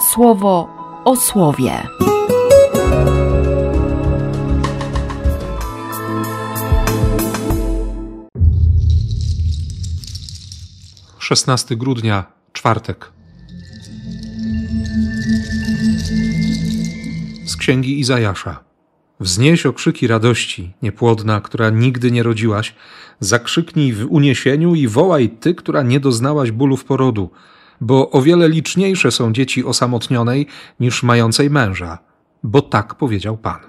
słowo o słowie. Szesnasty grudnia, czwartek. Z księgi Izajasza. Wznieś okrzyki radości, niepłodna, która nigdy nie rodziłaś. Zakrzyknij w uniesieniu i wołaj ty, która nie doznałaś bólów porodu, bo o wiele liczniejsze są dzieci osamotnionej niż mającej męża, bo tak powiedział Pan.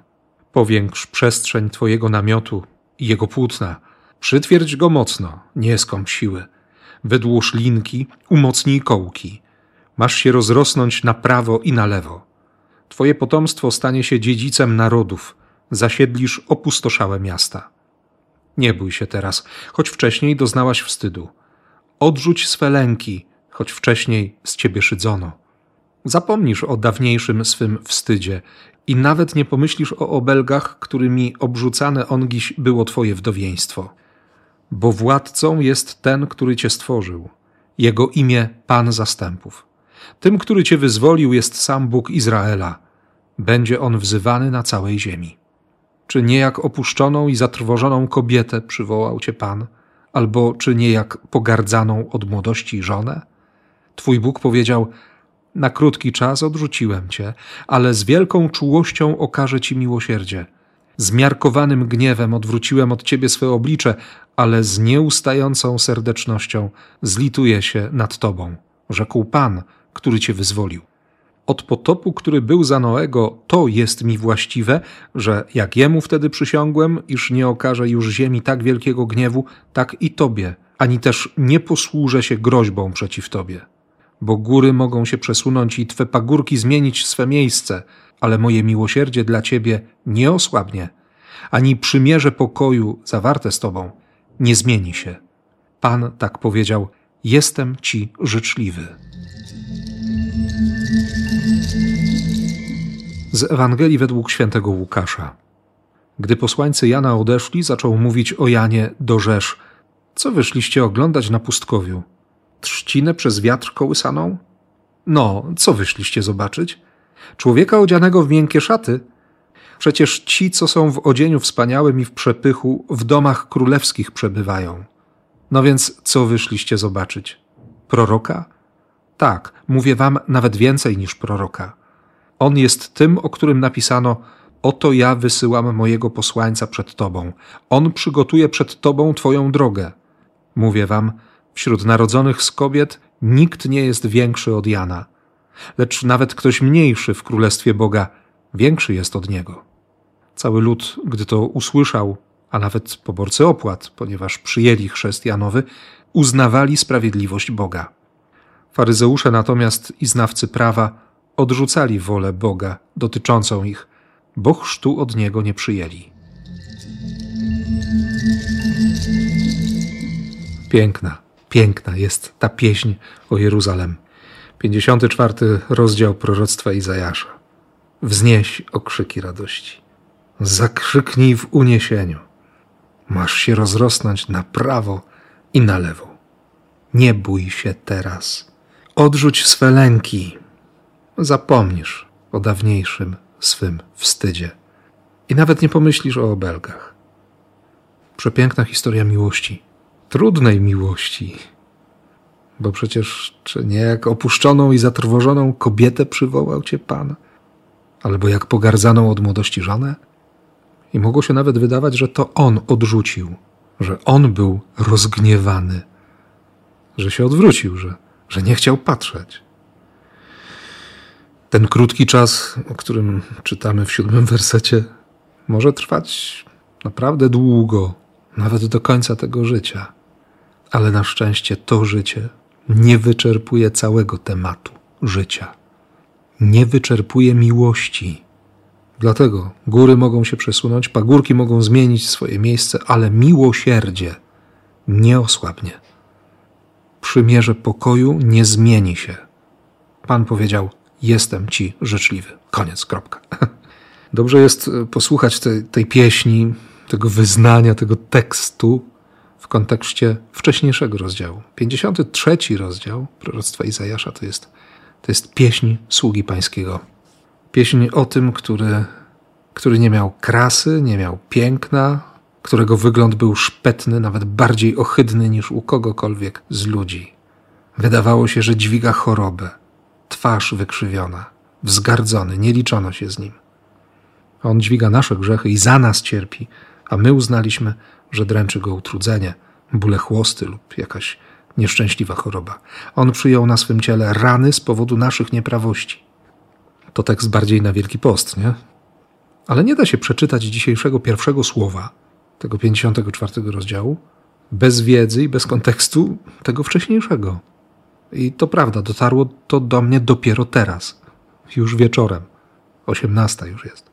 Powiększ przestrzeń Twojego namiotu i jego płótna, przytwierdź go mocno, nie skąp siły. Wydłuż linki, umocnij kołki. Masz się rozrosnąć na prawo i na lewo. Twoje potomstwo stanie się dziedzicem narodów, zasiedlisz opustoszałe miasta. Nie bój się teraz, choć wcześniej doznałaś wstydu. Odrzuć swe lęki, choć wcześniej z ciebie szydzono. Zapomnisz o dawniejszym swym wstydzie i nawet nie pomyślisz o obelgach, którymi obrzucane ongiś było twoje wdowieństwo. Bo władcą jest ten, który cię stworzył. Jego imię Pan Zastępów. Tym, który cię wyzwolił, jest sam Bóg Izraela. Będzie on wzywany na całej ziemi. Czy nie jak opuszczoną i zatrwożoną kobietę przywołał cię Pan, albo czy nie jak pogardzaną od młodości żonę? Twój Bóg powiedział: Na krótki czas odrzuciłem cię, ale z wielką czułością okażę ci miłosierdzie. Zmiarkowanym gniewem odwróciłem od ciebie swe oblicze, ale z nieustającą serdecznością zlituję się nad tobą, rzekł Pan, który cię wyzwolił. Od potopu, który był za Noego, to jest mi właściwe, że jak jemu wtedy przysiągłem, iż nie okaże już ziemi tak wielkiego gniewu, tak i tobie, ani też nie posłużę się groźbą przeciw tobie. Bo góry mogą się przesunąć i twe pagórki zmienić swe miejsce, ale moje miłosierdzie dla ciebie nie osłabnie, ani przymierze pokoju zawarte z tobą nie zmieni się. Pan tak powiedział: Jestem ci życzliwy. Z Ewangelii według świętego Łukasza. Gdy posłańcy Jana odeszli, zaczął mówić o Janie do Rzesz. Co wyszliście oglądać na pustkowiu? Trzcinę przez wiatr kołysaną? No, co wyszliście zobaczyć? Człowieka odzianego w miękkie szaty? Przecież ci, co są w odzieniu wspaniałym i w przepychu, w domach królewskich przebywają. No więc co wyszliście zobaczyć? Proroka? Tak, mówię wam nawet więcej niż proroka. On jest tym, o którym napisano: Oto ja wysyłam mojego posłańca przed tobą. On przygotuje przed tobą twoją drogę. Mówię wam, wśród narodzonych z kobiet nikt nie jest większy od Jana, lecz nawet ktoś mniejszy w królestwie Boga większy jest od niego. Cały lud, gdy to usłyszał, a nawet poborcy opłat, ponieważ przyjęli chrzest Janowy, uznawali sprawiedliwość Boga. Faryzeusze natomiast i znawcy prawa odrzucali wolę Boga dotyczącą ich, bo chrztu od Niego nie przyjęli. Piękna, piękna jest ta pieśń o Jeruzalem. 54 rozdział proroctwa Izajasza. Wznieś okrzyki radości. Zakrzyknij w uniesieniu. Masz się rozrosnąć na prawo i na lewo. Nie bój się teraz. Odrzuć swe lęki, zapomnisz o dawniejszym swym wstydzie i nawet nie pomyślisz o obelgach. Przepiękna historia miłości, trudnej miłości, bo przecież czy nie jak opuszczoną i zatrwożoną kobietę przywołał cię Pan, albo jak pogardzaną od młodości żonę? I mogło się nawet wydawać, że to on odrzucił, że on był rozgniewany, że się odwrócił, że, że nie chciał patrzeć. Ten krótki czas, o którym czytamy w siódmym wersecie, może trwać naprawdę długo, nawet do końca tego życia. Ale na szczęście to życie nie wyczerpuje całego tematu życia. Nie wyczerpuje miłości. Dlatego góry mogą się przesunąć, pagórki mogą zmienić swoje miejsce, ale miłosierdzie nie osłabnie. Przymierze pokoju nie zmieni się. Pan powiedział: jestem ci życzliwy. Koniec, kropka. Dobrze jest e, posłuchać tej, tej pieśni, tego wyznania, tego tekstu w kontekście wcześniejszego rozdziału. 53 rozdział proroctwa Izajasza to jest To jest pieśń sługi pańskiego. Pieśń o tym, który, który nie miał krasy, nie miał piękna, którego wygląd był szpetny, nawet bardziej ohydny niż u kogokolwiek z ludzi. Wydawało się, że dźwiga chorobę, twarz wykrzywiona, wzgardzony, nie liczono się z nim. On dźwiga nasze grzechy i za nas cierpi, a my uznaliśmy, że dręczy go utrudzenie, bóle chłosty lub jakaś nieszczęśliwa choroba. On przyjął na swym ciele rany z powodu naszych nieprawości. To tekst bardziej na Wielki Post, nie? Ale nie da się przeczytać dzisiejszego pierwszego słowa, tego 54 rozdziału, bez wiedzy i bez kontekstu tego wcześniejszego. I to prawda, dotarło to do mnie dopiero teraz, już wieczorem, 18 już jest.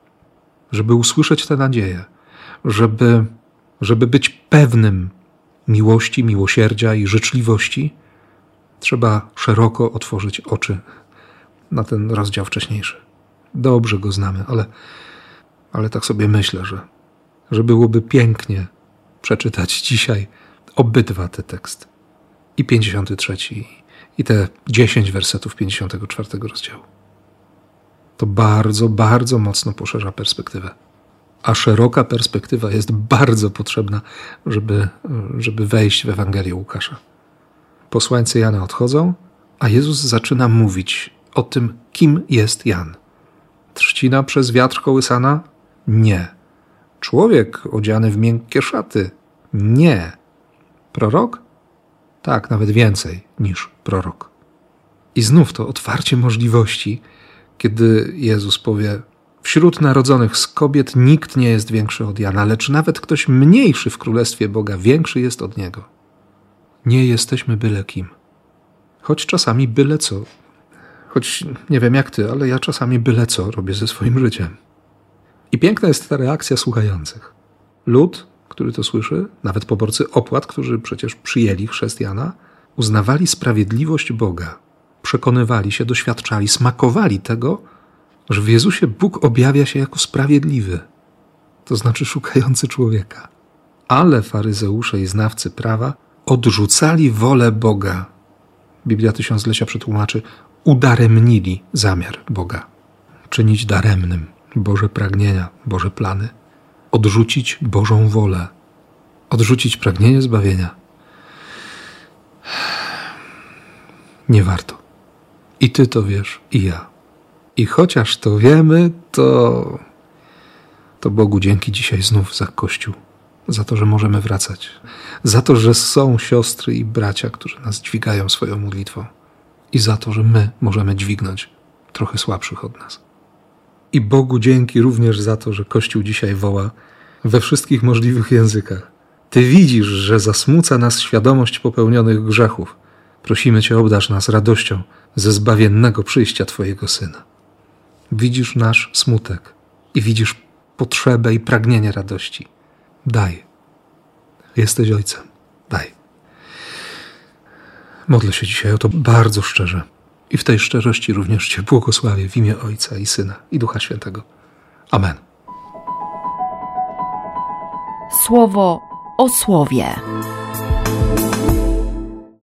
Żeby usłyszeć tę nadzieję, żeby, żeby być pewnym miłości, miłosierdzia i życzliwości, trzeba szeroko otworzyć oczy na ten rozdział wcześniejszy. Dobrze go znamy, ale, ale tak sobie myślę, że, że byłoby pięknie przeczytać dzisiaj obydwa te teksty. I 53, i te 10 wersetów 54 rozdziału. To bardzo, bardzo mocno poszerza perspektywę. A szeroka perspektywa jest bardzo potrzebna, żeby, żeby wejść w Ewangelię Łukasza. Posłańcy Jana odchodzą, a Jezus zaczyna mówić o tym, kim jest Jan. Trzcina przez wiatr kołysana? Nie. Człowiek odziany w miękkie szaty? Nie. Prorok? Tak, nawet więcej niż prorok. I znów to otwarcie możliwości, kiedy Jezus powie: Wśród narodzonych z kobiet nikt nie jest większy od Jana, lecz nawet ktoś mniejszy w królestwie Boga większy jest od niego. Nie jesteśmy byle kim. Choć czasami byle co. Choć nie wiem jak ty, ale ja czasami byle co robię ze swoim życiem. I piękna jest ta reakcja słuchających. Lud który to słyszy, nawet poborcy opłat, którzy przecież przyjęli chrzest Jana, uznawali sprawiedliwość Boga, przekonywali się, doświadczali, smakowali tego, że w Jezusie Bóg objawia się jako sprawiedliwy, to znaczy szukający człowieka. Ale faryzeusze i znawcy prawa odrzucali wolę Boga. Biblia Tysiąclecia przetłumaczy, udaremnili zamiar Boga. Czynić daremnym Boże pragnienia, Boże plany odrzucić Bożą wolę, odrzucić pragnienie zbawienia. Nie warto. I ty to wiesz, i ja. I chociaż to wiemy, to, to Bogu dzięki dzisiaj znów za Kościół, za to, że możemy wracać, za to, że są siostry i bracia, którzy nas dźwigają swoją modlitwą, i za to, że my możemy dźwignąć trochę słabszych od nas. I Bogu dzięki również za to, że Kościół dzisiaj woła we wszystkich możliwych językach. Ty widzisz, że zasmuca nas świadomość popełnionych grzechów. Prosimy Cię, obdarz nas radością ze zbawiennego przyjścia Twojego Syna. Widzisz nasz smutek i widzisz potrzebę i pragnienie radości. Daj. Jesteś Ojcem. Daj. Modlę się dzisiaj o to bardzo szczerze. I w tej szczerości również Cię błogosławię w imię Ojca i Syna i Ducha Świętego. Amen. Słowo o słowie.